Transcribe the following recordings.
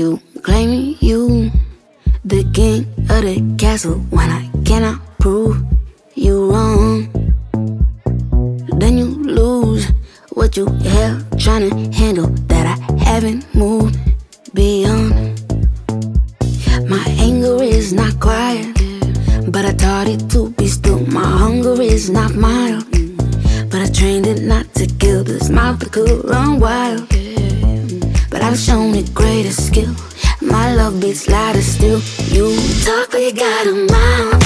You claiming you the king of the castle when I cannot prove you wrong. Then you lose what you have trying to handle that I haven't moved beyond. My anger is not quiet, but I taught it to be still. My hunger is not mild, but I trained it not to kill. This mouth that could run wild, but I've shown it greater skill. My love beats louder still. You talk, but you got a mouth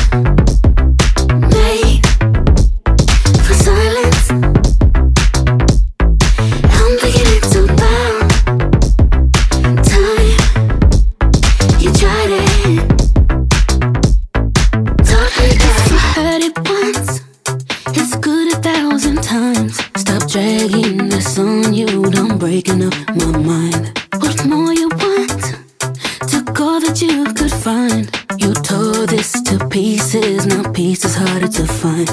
made for silence. I'm it's about time you tried it. Talk, you heard it once. It's good a thousand times. Dragging this on you. Done breaking up my mind. What more you want? Took all that you could find. You tore this to pieces. Now pieces harder to find.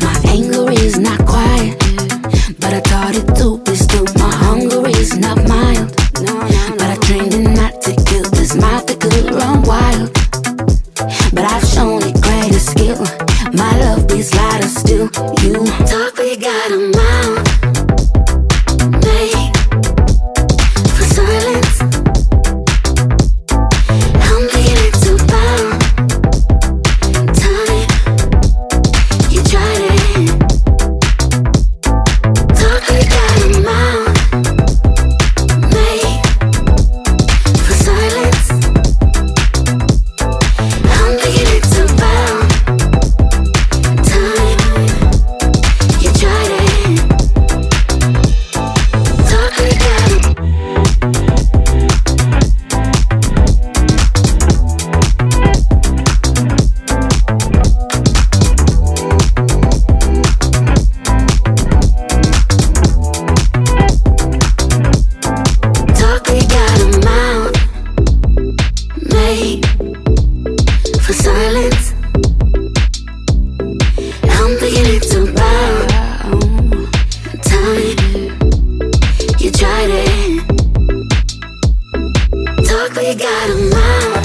My anger is not quiet, but I taught it to be still. My hunger is not mild, but I trained it not to kill. This mouth that could run wild. But I've shown it greater skill. My love beats louder still. You talk, but you got a mouth fuck, but you got a mind.